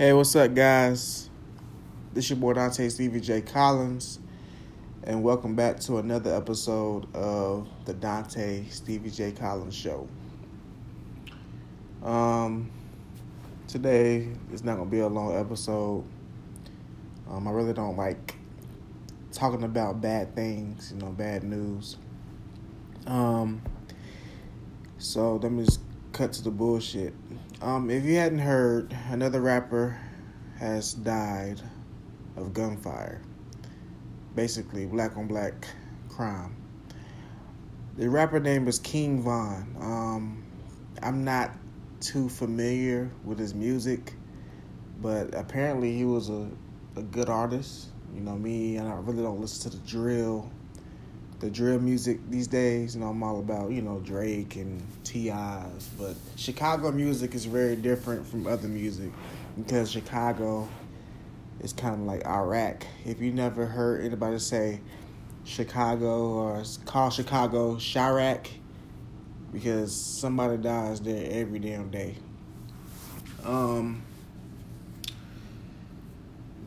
Hey, what's up, guys? This is your boy Dante Stevie J. Collins, and welcome back to another episode of the Dante Stevie J. Collins Show. Um, today is not gonna be a long episode. Um, I really don't like talking about bad things, you know, bad news. Um, so let me just cut to the bullshit. Um, if you hadn't heard, another rapper has died of gunfire. Basically, black on black crime. The rapper name is King Von. Um, I'm not too familiar with his music, but apparently he was a, a good artist. You know me, and I really don't listen to the drill the drill music these days. You know, I'm all about you know Drake and T.I.'s, but Chicago music is very different from other music because Chicago is kind of like Iraq. If you never heard anybody say Chicago or call Chicago Chiraq, because somebody dies there every damn day. Um,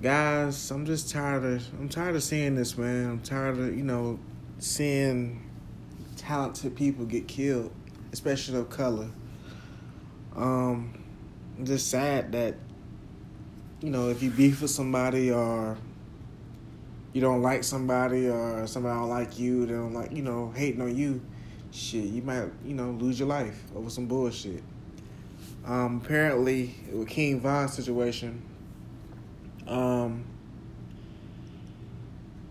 guys, I'm just tired of I'm tired of seeing this, man. I'm tired of you know seeing talented people get killed, especially of color. Um, just sad that you know if you beef with somebody or you don't like somebody or somebody don't like you, they don't like you know hating on you, shit, you might you know lose your life over some bullshit. Um, apparently, with King Von's situation, um,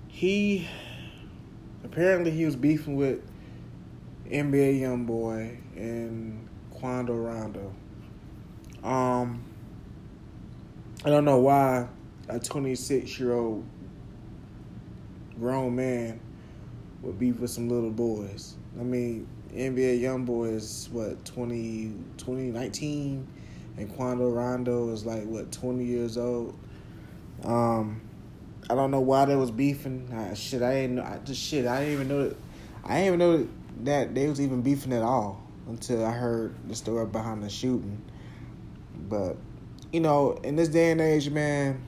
he apparently he was beefing with NBA YoungBoy and Quando Rondo. Um, I don't know why a 26 year old grown man would beef with some little boys. I mean, NBA YoungBoy is what 20, 2019, and Quando Rondo is like what 20 years old. Um, I don't know why they was beefing. Uh, shit, I didn't. I just shit. I didn't even know that. I didn't even know that they was even beefing at all until I heard the story behind the shooting. But you know, in this day and age, man,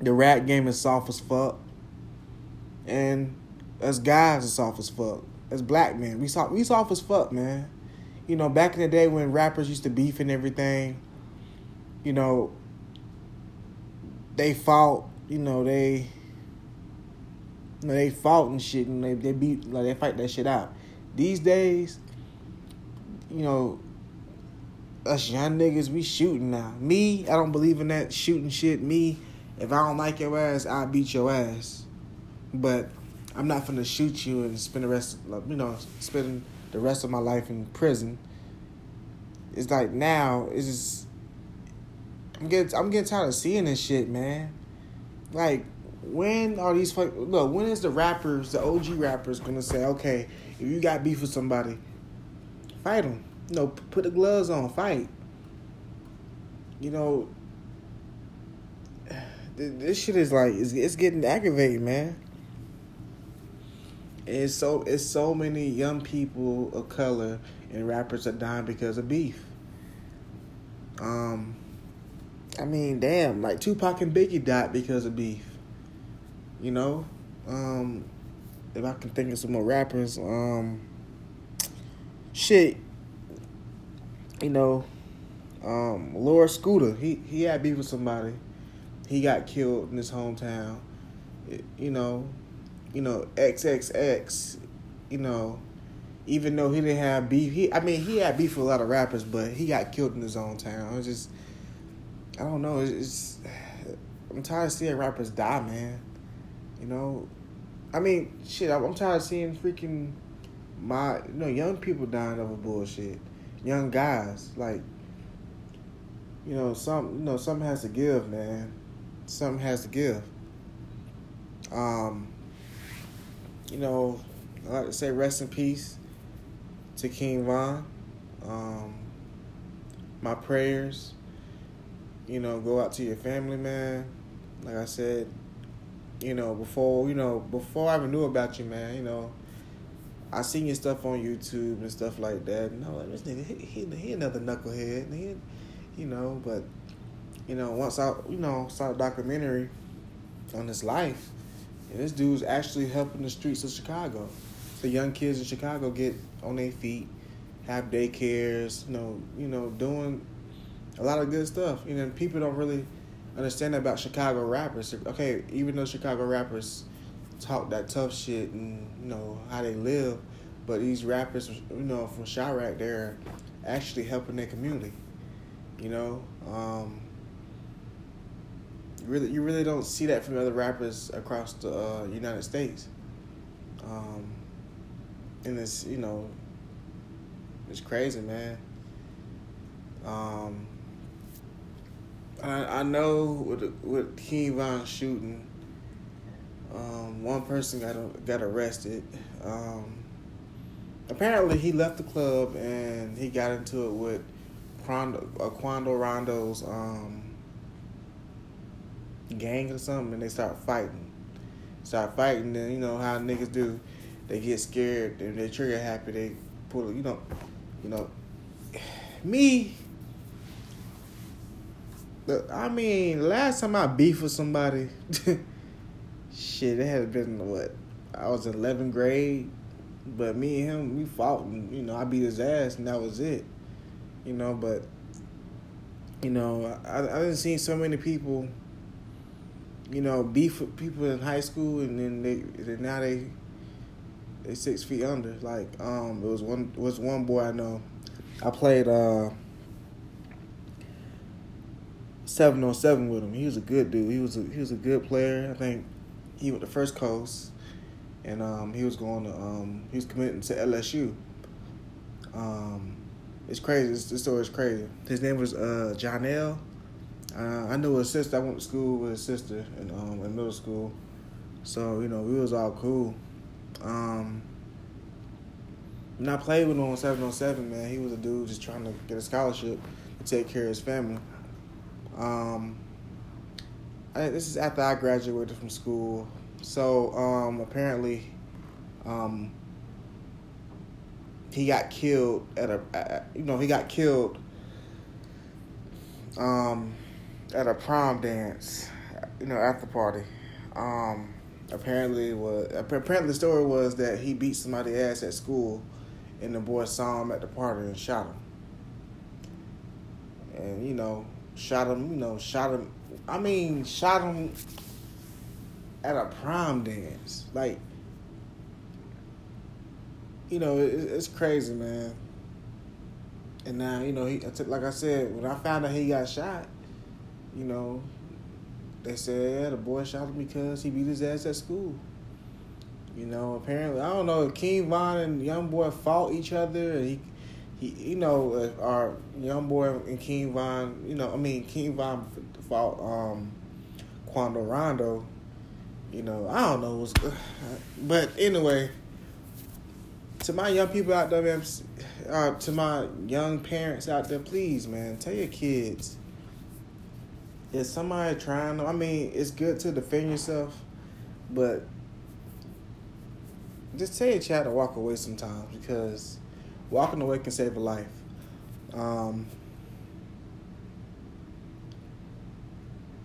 the rap game is soft as fuck, and us guys are soft as fuck. As black men, we soft. We soft as fuck, man. You know, back in the day when rappers used to beef and everything, you know, they fought you know, they you know, they fought and shit and they, they beat like they fight that shit out. These days, you know, us young niggas, we shooting now. Me, I don't believe in that shooting shit. Me, if I don't like your ass, I'll beat your ass. But I'm not gonna shoot you and spend the rest, of, you know, spend the rest of my life in prison. It's like now, it's just, I'm getting, I'm getting tired of seeing this shit, man. Like, when are these look? When is the rappers, the OG rappers, gonna say, okay, if you got beef with somebody, fight them. You know, put the gloves on, fight. You know, this shit is like it's, it's getting aggravating, man. it's so it's so many young people of color and rappers are dying because of beef. Um, I mean, damn, like Tupac and Biggie died because of beef. You know, um, if I can think of some more rappers, um, shit, you know, um, Lor Scoota, he he had beef with somebody, he got killed in his hometown. It, you know, you know XXX, you know, even though he didn't have beef, he I mean he had beef with a lot of rappers, but he got killed in his own town. It's just I don't know. It's, I'm tired of seeing rappers die, man. You know, I mean, shit. I'm tired of seeing freaking my you know young people dying over bullshit. Young guys, like you know, some you know something has to give, man. Something has to give. Um, you know, I like to say rest in peace to King Von. Um, my prayers you know, go out to your family, man. Like I said, you know, before you know, before I even knew about you, man, you know, I seen your stuff on YouTube and stuff like that. And I was like, this nigga, he, he, he another knucklehead, he, you know. But you know, once I, you know, saw a documentary on his life, and this dude's actually helping the streets of Chicago. The young kids in Chicago get on their feet, have daycares, you know, you know, doing a lot of good stuff. You know, people don't really understand about Chicago rappers. Okay, even though Chicago rappers talk that tough shit and you know how they live, but these rappers, you know, from Chiraq, they're actually helping their community. You know, um, really, you really don't see that from other rappers across the uh, United States. Um, and it's you know, it's crazy, man. Um, I I know with with King Von shooting, um, one person got got arrested. Um, apparently, he left the club and he got into it with Quando, uh, Quando Rondo's um, gang or something, and they start fighting. Start fighting, and you know how niggas do. They get scared and they trigger happy. They pull, you know, you know. Me, I mean, last time I beef with somebody, shit, it had been what? I was in 11th grade, but me and him, we fought, and you know, I beat his ass, and that was it. You know, but you know, I I didn't see so many people, you know, beef with people in high school, and then they now they they six feet under. Like, um, it was one it was one boy I know. I played uh seven on seven with him. He was a good dude. He was a he was a good player. I think he went to First Coast, and um, he was going to um, he was committing to LSU. Um, it's crazy. This, this story is crazy. His name was uh, John L. Uh, I knew his sister. I went to school with his sister in um, in middle school, so you know we was all cool. Um, when I played with him on seven on seven, man, he was a dude just trying to get a scholarship to take care of his family. Um, I, this is after I graduated from school. So um, apparently, um, he got killed at a, at, you know, he got killed um, at a prom dance, you know, after party. Um, apparently, was apparently the story was that he beat somebody ass at school, and the boy saw him at the party and shot him. And you know, shot him, you know, shot him. I mean, shot him at a prom dance. Like, you know, it, it's crazy, man. And now, you know, he like I said, when I found out he got shot, you know, they said yeah, the boy shot him because he beat his ass at school. You know, apparently, I don't know King Von and Young Boy fought each other. he he, you know, our young boy and King Von, you know, I mean, King Von fought um, Quando Rondo. You know, I don't know what's, good. but anyway, to my young people out there, man, uh, to my young parents out there, please, man, tell your kids. Is somebody trying to? I mean, it's good to defend yourself, but just tell your child to walk away sometimes because walking away can save a life. Um,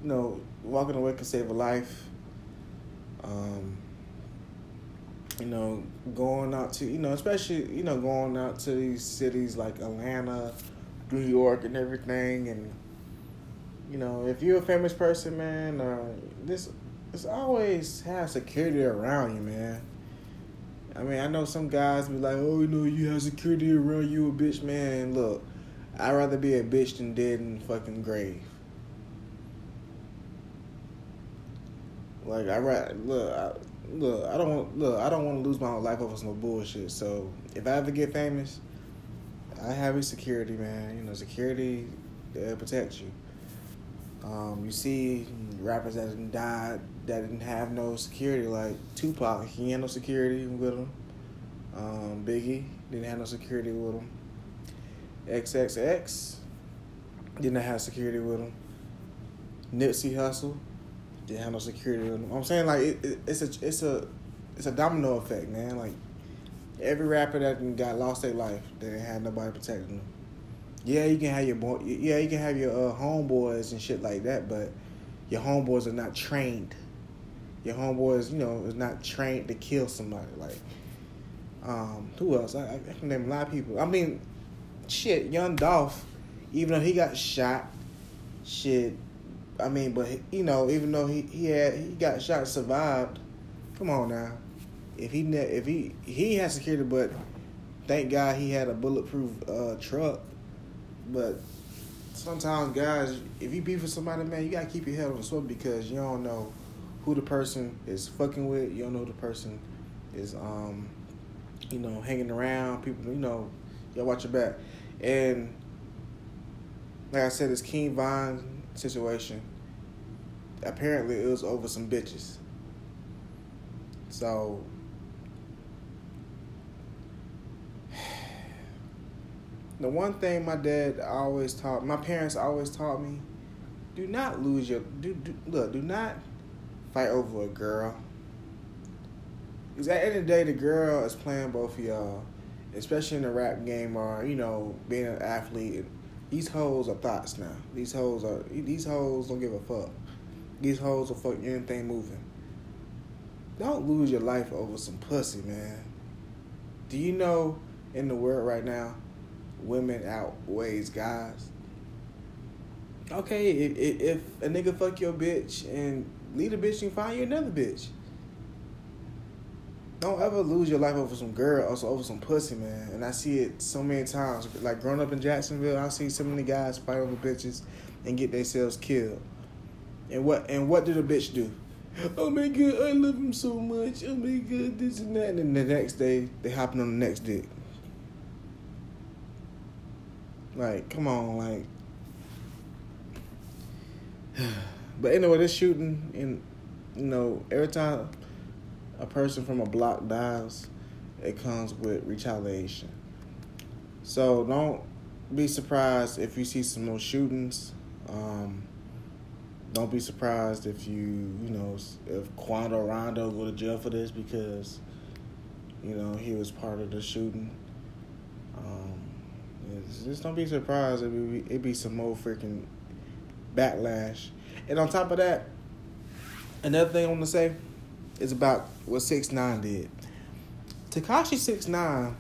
you know, walking away can save a life. Um, you know, going out to you know, especially you know, going out to these cities like Atlanta, New York, and everything, and you know, if you're a famous person, man, uh, this this always have security around you, man. I mean, I know some guys be like, "Oh, you know, you have security around you, a bitch." Man, look, I'd rather be a bitch than dead in fucking grave. Like I look, I, look, I don't want look, I don't want to lose my whole life over some bullshit. So if I ever get famous, I have a security, man. You know, security that protects you. Um, you see rappers that died that didn't have no security, like Tupac, he had no security with him. Um, Biggie didn't have no security with him. XXX didn't have security with him. Nipsey Hussle didn't have no security with him. I'm saying like it, it, it's a it's a it's a domino effect, man. Like every rapper that got lost their life, they didn't have nobody protecting them. Yeah, you can have your boy. Yeah, you can have your uh, homeboys and shit like that, but your homeboys are not trained. Your homeboys, you know, is not trained to kill somebody. Like, um, who else? I, I can name a lot of people. I mean, shit, Young Dolph, even though he got shot, shit. I mean, but you know, even though he he had he got shot, survived. Come on now, if he if he he had security, but thank God he had a bulletproof uh, truck. But sometimes, guys, if you beef with somebody, man, you gotta keep your head on the swivel because you don't know who the person is fucking with. You don't know the person is, um, you know, hanging around. People, you know, gotta watch your back. And like I said, this King Von situation. Apparently, it was over some bitches. So the one thing my dad always taught, my parents always taught me, do not lose your do, do look, do not fight over a girl. Because at the end of the day, the girl is playing both of y'all, especially in the rap game or you know being an athlete. These hoes are thoughts now. These hoes are these hoes don't give a fuck. These hoes will fuck anything moving. Don't lose your life over some pussy, man. Do you know in the world right now, women outweighs guys. Okay, if, if a nigga fuck your bitch and leave a bitch and find you another bitch. Don't ever lose your life over some girl or over some pussy, man. And I see it so many times. Like growing up in Jacksonville, I see so many guys fight over bitches and get themselves killed. And what and what did a bitch do? Oh my god, I love him so much. Oh my god, this and that. And then the next day, they hopping on the next dick. Like, come on, like. but anyway, this shooting, and you know, every time a person from a block dies, it comes with retaliation. So don't be surprised if you see some more shootings. Um, don't be surprised if you, you know, if Quando Rondo go to jail for this because, you know, he was part of the shooting. Um, just don't be surprised if it be, it be some more freaking backlash. And on top of that, another thing I want to say is about what Six Nine did. Tekashi Six Nine.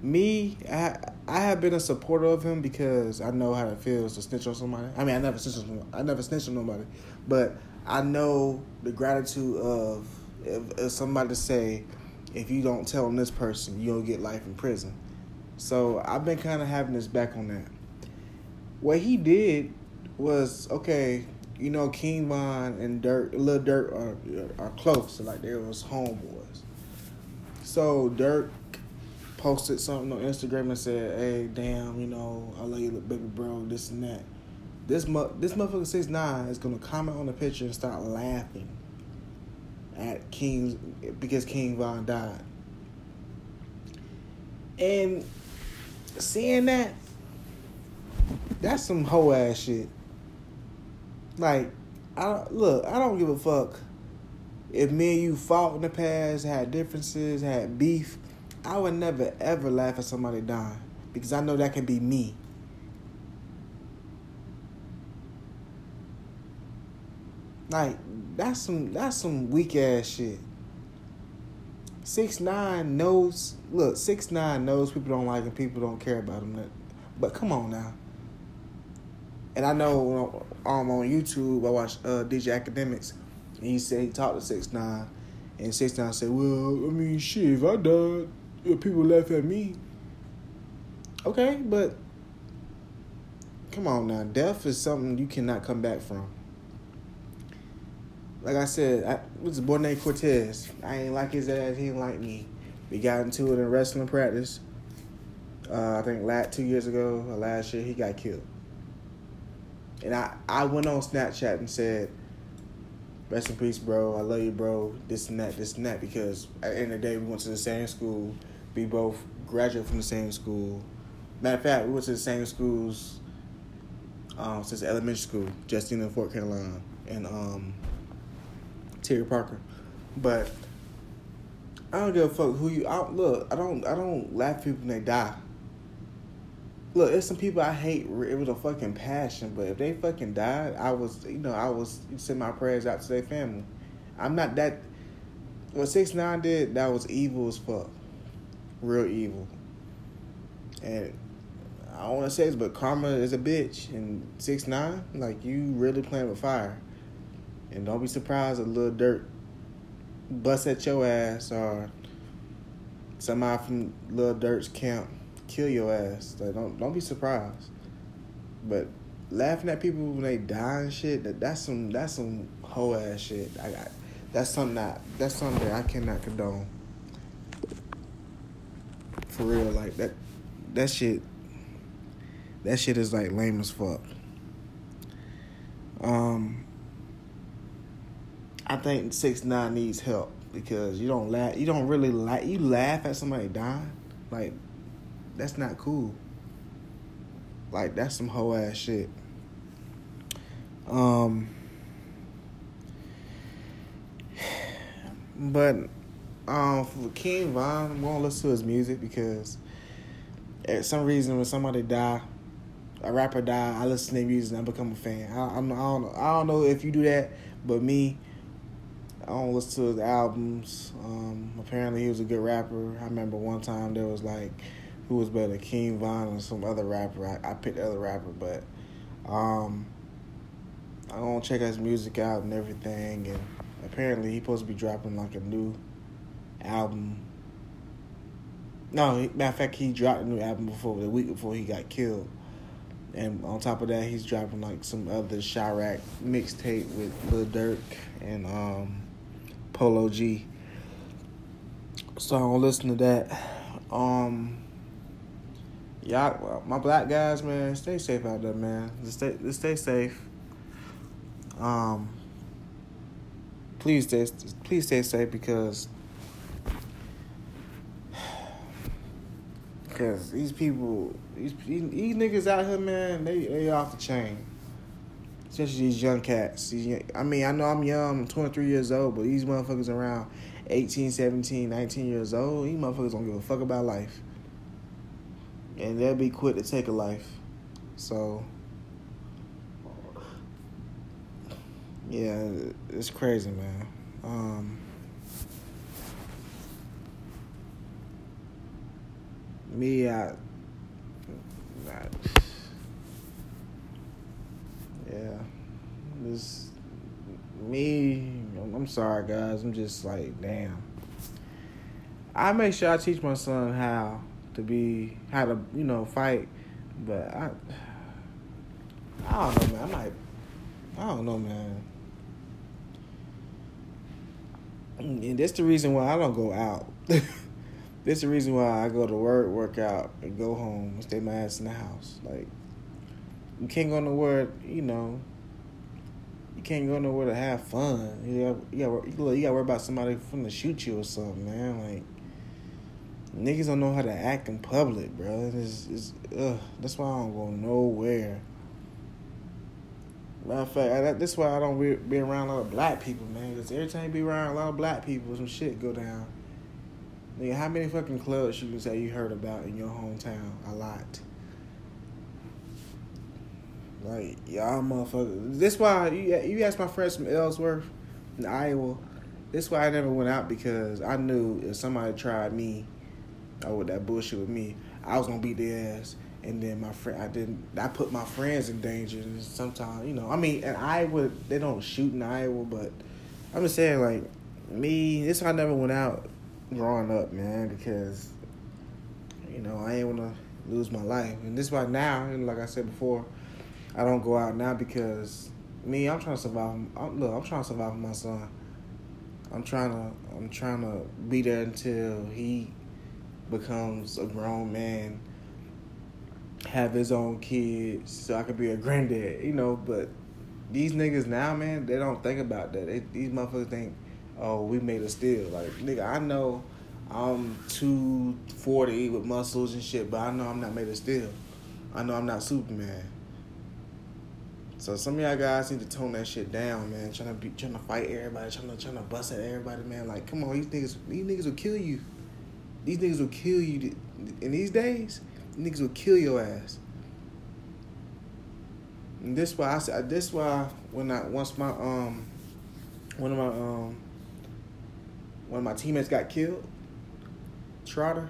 Me, I I have been a supporter of him because I know how it feels to snitch on somebody. I mean, I never snitched on I never snitched on nobody, but I know the gratitude of if, if somebody to say if you don't tell on this person, you'll get life in prison. So I've been kind of having this back on that. What he did was okay. You know, King Von and Durk, Lil Durk are are close. Like they was homeboys. So Durk posted something on Instagram and said, "Hey, damn, you know, I love you, little baby bro, this and that." This mu- this motherfucker six nine is gonna comment on the picture and start laughing at King because King Von died. And seeing that, that's some hoe ass shit. Like, I look, I don't give a fuck if me and you fought in the past, had differences, had beef. I would never ever laugh at somebody dying because I know that can be me. Like that's some that's some weak ass shit. Six nine knows. Look, six nine knows people don't like him. People don't care about him. But come on now. And I know um, on YouTube I watched uh, DJ Akademiks. And he said he talked to six nine, and six nine said, "Well, I mean, shit, if I died, if people laugh at me, okay, but come on now, death is something you cannot come back from." like I said, I was a boy named Cortez. I ain't like his ass. He didn't like me. We got into it in wrestling practice. Uh, I think last two years ago or last year he got killed. And I, I went on Snapchat and said, "Rest in peace, bro. I love you, bro. This and that, this and that." Because at the end of the day, we went to the same school. We both graduated from the same school. Matter of fact, we went to the same schools um, since elementary school, Justina, and Fort Caroline, and um, Terry Parker. But I don't give a fuck who you. I, look, I don't. I don't laugh people when they die. Look, there's some people I hate it was a fucking passion, but if they fucking died, I was, you know, I was send my prayers out to their family. I'm not that. What six nine did, that was evil as fuck, real evil. And I don't want to say this, but karma is a bitch. And six nine, like you really playing with fire. And don't be surprised a Lil Durk bust at your ass or somebody from Lil Durk's camp kill your ass. Like don't don't be surprised. But laughing at people when they die and shit, that that's some that's some whole ass shit. I got that's something that that's something that I cannot condone. For real, like that that shit that shit is like lame as fuck. Um I think six nine needs help because you don't laugh you don't really like you laugh at somebody dying. Like that's not cool. Like that's some whole ass shit. Um but um for King Von, I'm gonna listen to his music because at some reason when somebody die, a rapper die, I listen to their music and I become a fan. I, I'm I don't know I don't know if you do that, but me, I don't listen to his albums. Um, apparently he was a good rapper. I remember one time there was like who was better, King Von or some other rapper. I, I picked the other rapper, but um, I don't check his music out and everything. And apparently he's supposed to be dropping like a new album. No, matter of fact, he dropped a new album before the week before he got killed. And on top of that, he's dropping like some other Chiraq mixtape with Lil Durk and um, Polo G. So I'm gonna listen to that. Um, y'all, my black guys, man, stay safe out there, man. Just stay, just stay safe. Um, please stay, please stay safe because, because these people, these, these niggas out here, man, they they off the chain. Especially these young cats. These, I mean, I know I'm young, I'm 23 years old, but these motherfuckers around 18, 17, 19 years old, these motherfuckers don't give a fuck about life and they'll be quick to take a life. So, yeah, it's crazy, man. Um, me, I, I, yeah, this, me, I'm sorry, guys. I'm just like, damn. I make sure I teach my son how to be how to you know fight, but I I don't know, man. I might I don't know, man. And that's the reason why I don't go out. that's the reason why I go to work, work out, and go home and stay my ass in the house. Like you can't go nowhere, you know. You can't go nowhere to have fun. You got, you got, you got to worry about somebody from to shoot you or something, man. Like Niggas don't know how to act in public, bro. It's, it's, ugh, that's why I don't go nowhere. Matter of fact, I, that's why I don't be, be around a lot of black people, man. Because every time you be around a lot of black people, some shit go down. Nigga, how many fucking clubs you can say you heard about in your hometown? A lot. Like, y'all motherfuckers. This why, you, you ask my friends from Ellsworth in Iowa, this why I never went out because I knew if somebody tried me, with that bullshit with me, I was gonna beat their ass. And then my friend, I didn't. I put my friends in danger. And sometimes, you know, I mean, in Iowa, they don't shoot in Iowa, but I'm just saying, like me, this I never went out growing up, man, because you know I ain't wanna lose my life. And this why now, and like I said before, I don't go out now because me, I'm trying to survive. I'm, look, I'm trying to survive my son. I'm trying to, I'm trying to be there until he becomes a grown man, have his own kids, so I could be a granddad, you know. But these niggas now, man, they don't think about that. They, these motherfuckers think, oh, we made a steal. Like, nigga, I know I'm 240 with muscles and shit, but I know I'm not made of steel. I know I'm not Superman. So some of y'all guys need to tone that shit down, man. Trying to be, trying to fight everybody, trying to trying to bust at everybody, man. Like, come on, these niggas, these niggas will kill you. These niggas will kill you. In these days, niggas will kill your ass. And this why I said this why when I once my um one of my um one of my teammates got killed, Trotter.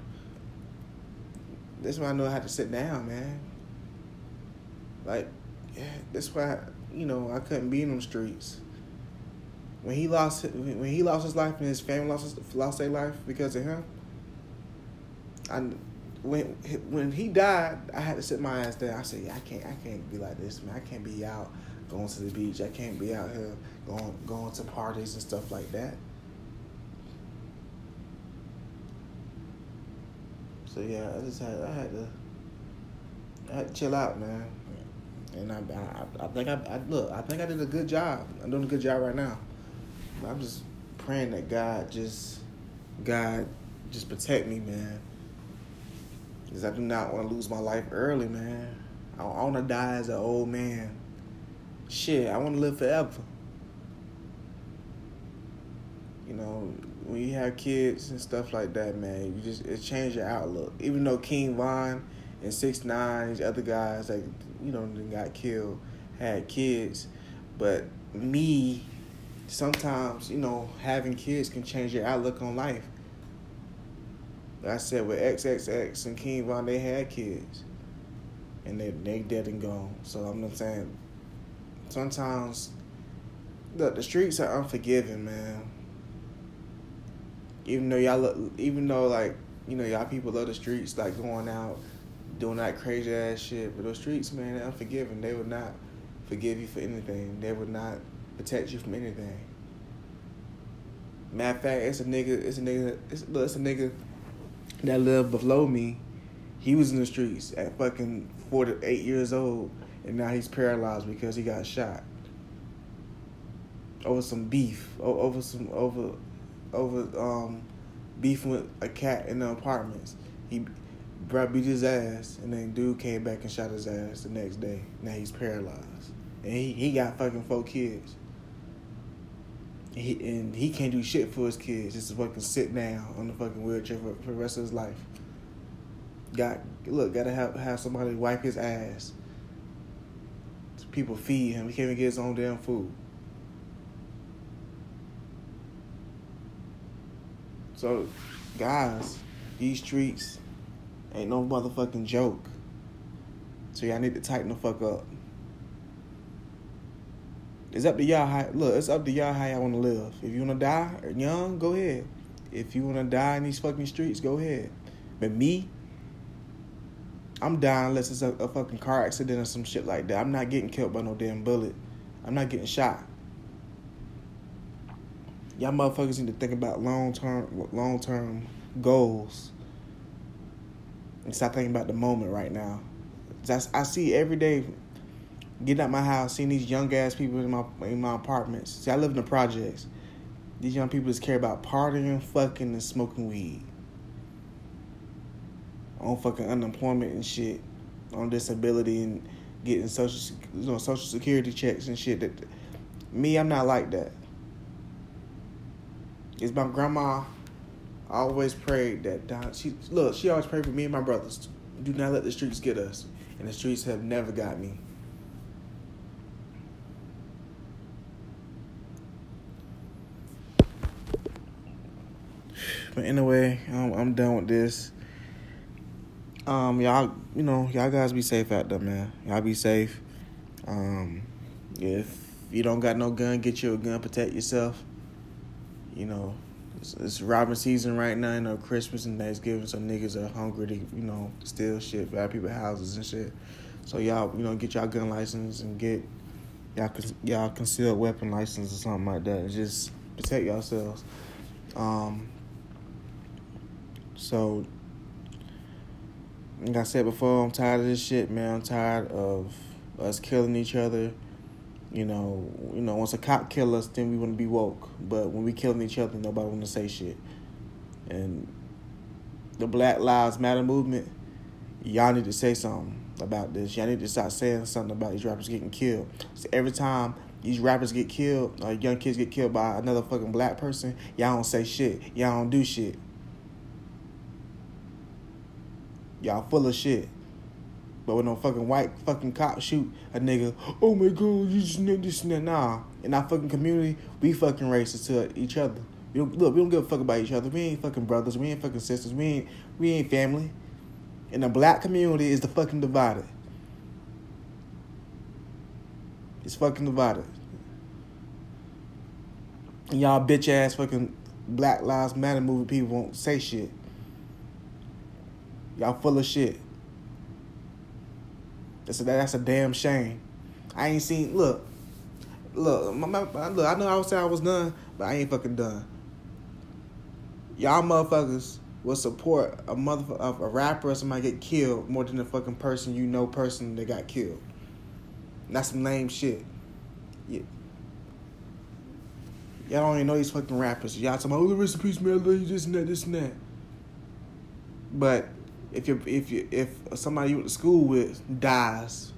This why I know I had to sit down, man. Like, yeah, that's why you know I couldn't be in them streets. When he lost when he lost his life and his family lost his, lost their life because of him. I when when he died, I had to sit my ass down. I said, yeah, I can't I can't be like this, man. I can't be out going to the beach. I can't be out here going going to parties and stuff like that. So yeah, I just had I had to I had to chill out, man. And I I, I think I, I look I think I did a good job. I'm doing a good job right now. I'm just praying that God just God just protect me, man. Because I do not want to lose my life early, man. I, I want to die as an old man. Shit, I want to live forever. You know, when you have kids and stuff like that, man, you just it changed your outlook. Even though King Von and Six Nine, these other guys that you know got killed, had kids, but me, sometimes you know having kids can change your outlook on life. Like I said with XXX and King Von, they had kids, and they they dead and gone. So I'm not saying. Sometimes, look, the streets are unforgiving, man even though y'all look, even though like you know y'all people love the streets, like going out, doing that crazy ass shit. But those streets, man, they're unforgiving. They would not forgive you for anything. They would not protect you from anything. Matter of fact, it's a nigga. It's a nigga. It's, look, it's a nigga that lived below me. He was in the streets at fucking forty eight years old, and now he's paralyzed because he got shot over some beef, over some over over um, beefing with a cat in the apartments. He brought beat his ass, and then dude came back and shot his ass the next day. Now he's paralyzed, and he he got fucking four kids. He and he can't do shit for his kids. Just fucking sit down on the fucking wheelchair for, for the rest of his life. Got look, gotta have have somebody wipe his ass. People feed him. He can't even get his own damn food. So, guys, these streets ain't no motherfucking joke. So y'all need to tighten the fuck up. It's up to y'all how look, it's up to y'all how y'all wanna live. If you wanna die young, go ahead. If you wanna die in these fucking streets, go ahead. But me, I'm dying unless it's a, a fucking car accident or some shit like that. I'm not getting killed by no damn bullet. I'm not getting shot y'all motherfuckers need to think about long term long term goals and stop thinking about the moment right now. I see every day getting out my house, seeing these young ass people in my in my apartments. See, I live in the projects. These young people just care about partying, fucking, and smoking weed. On fucking unemployment and shit, on disability and getting social, you know, social security checks and shit. That me, I'm not like that is my grandma always prayed that Don, she look she always prayed for me and my brothers. Do not let the streets get us, and the streets have never got me. But anyway, I'm, I'm done with this. Um, y'all, you know, y'all guys be safe out there, man. Y'all be safe. Um, if you don't got no gun, get you a gun, protect yourself you know, it's, it's robbing season right now. You know, Christmas and Thanksgiving, so niggas are hungry to, you know, steal shit, bad people houses and shit. So y'all, you know, get y'all gun license and get y'all y'all concealed weapon license or something like that. Just protect yourselves. Um. So, like I said before, I'm tired of this shit, man. I'm tired of us killing each other you know, you know, once a cop kill us, then we want to be woke. But when we killing each other, nobody want to say shit. And the Black Lives Matter movement, y'all need to say something about this. Y'all need to start saying something about these rappers getting killed. So every time these rappers get killed, or young kids get killed by another fucking black person, y'all don't say shit. Y'all don't do shit. Y'all full of shit. But when no fucking white fucking cop shoot a nigga, oh my god, you just know this and that. Nah, in our fucking community, we fucking racist to each other. We don't, look, we don't give a fuck about each other. We ain't fucking brothers. We ain't fucking sisters. We ain't we ain't family. And the black community is the fucking divided. It's fucking divided. And y'all bitch ass fucking Black Lives Matter movie people won't say shit. Y'all full of shit. That's a, that's a damn shame. I ain't seen. Look, look, my, my, look. I know I was saying I was done, but I ain't fucking done. Y'all motherfuckers will support a mother a rapper or somebody get killed more than the fucking person you know person that got killed. That's some lame shit. Yeah. Y'all don't even know these fucking rappers. Y'all talking about, oh, the rest of peace, man, I love you, this and that, this and that. But if you if you if somebody you went to school with dies,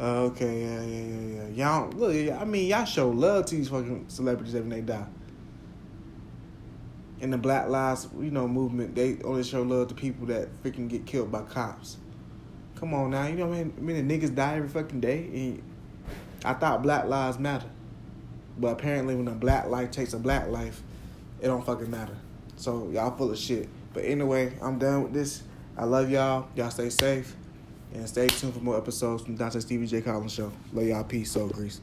uh, okay, yeah, yeah, yeah, yeah. Y'all look, I mean, y'all show love to these fucking celebrities when they die. In the Black Lives, you know, movement, they only show love to people that freaking get killed by cops. Come on now, you know what I mean? I mean, the niggas die every fucking day. And I thought Black Lives matter, but apparently, when a black life takes a black life, it don't fucking matter. So y'all full of shit. But anyway, I'm done with this. I love y'all. Y'all stay safe. And stay tuned for more episodes from Dante Stevie J. Collins Show. Love y'all. Peace. Soul Grease.